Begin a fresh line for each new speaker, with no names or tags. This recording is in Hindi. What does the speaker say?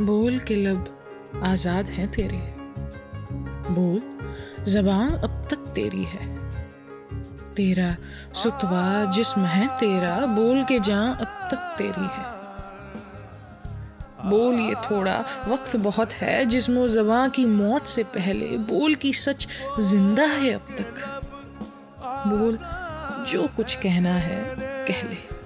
बोल के लब आज़ाद हैं तेरे। बोल, जबान अब तक तेरी है। तेरा सुतवा जिस्म है तेरा, बोल के जा अब तक तेरी है। बोल ये थोड़ा वक्त बहुत है, जिसमो जबां की मौत से पहले बोल की सच ज़िंदा है अब तक। बोल, जो कुछ कहना है कह ले।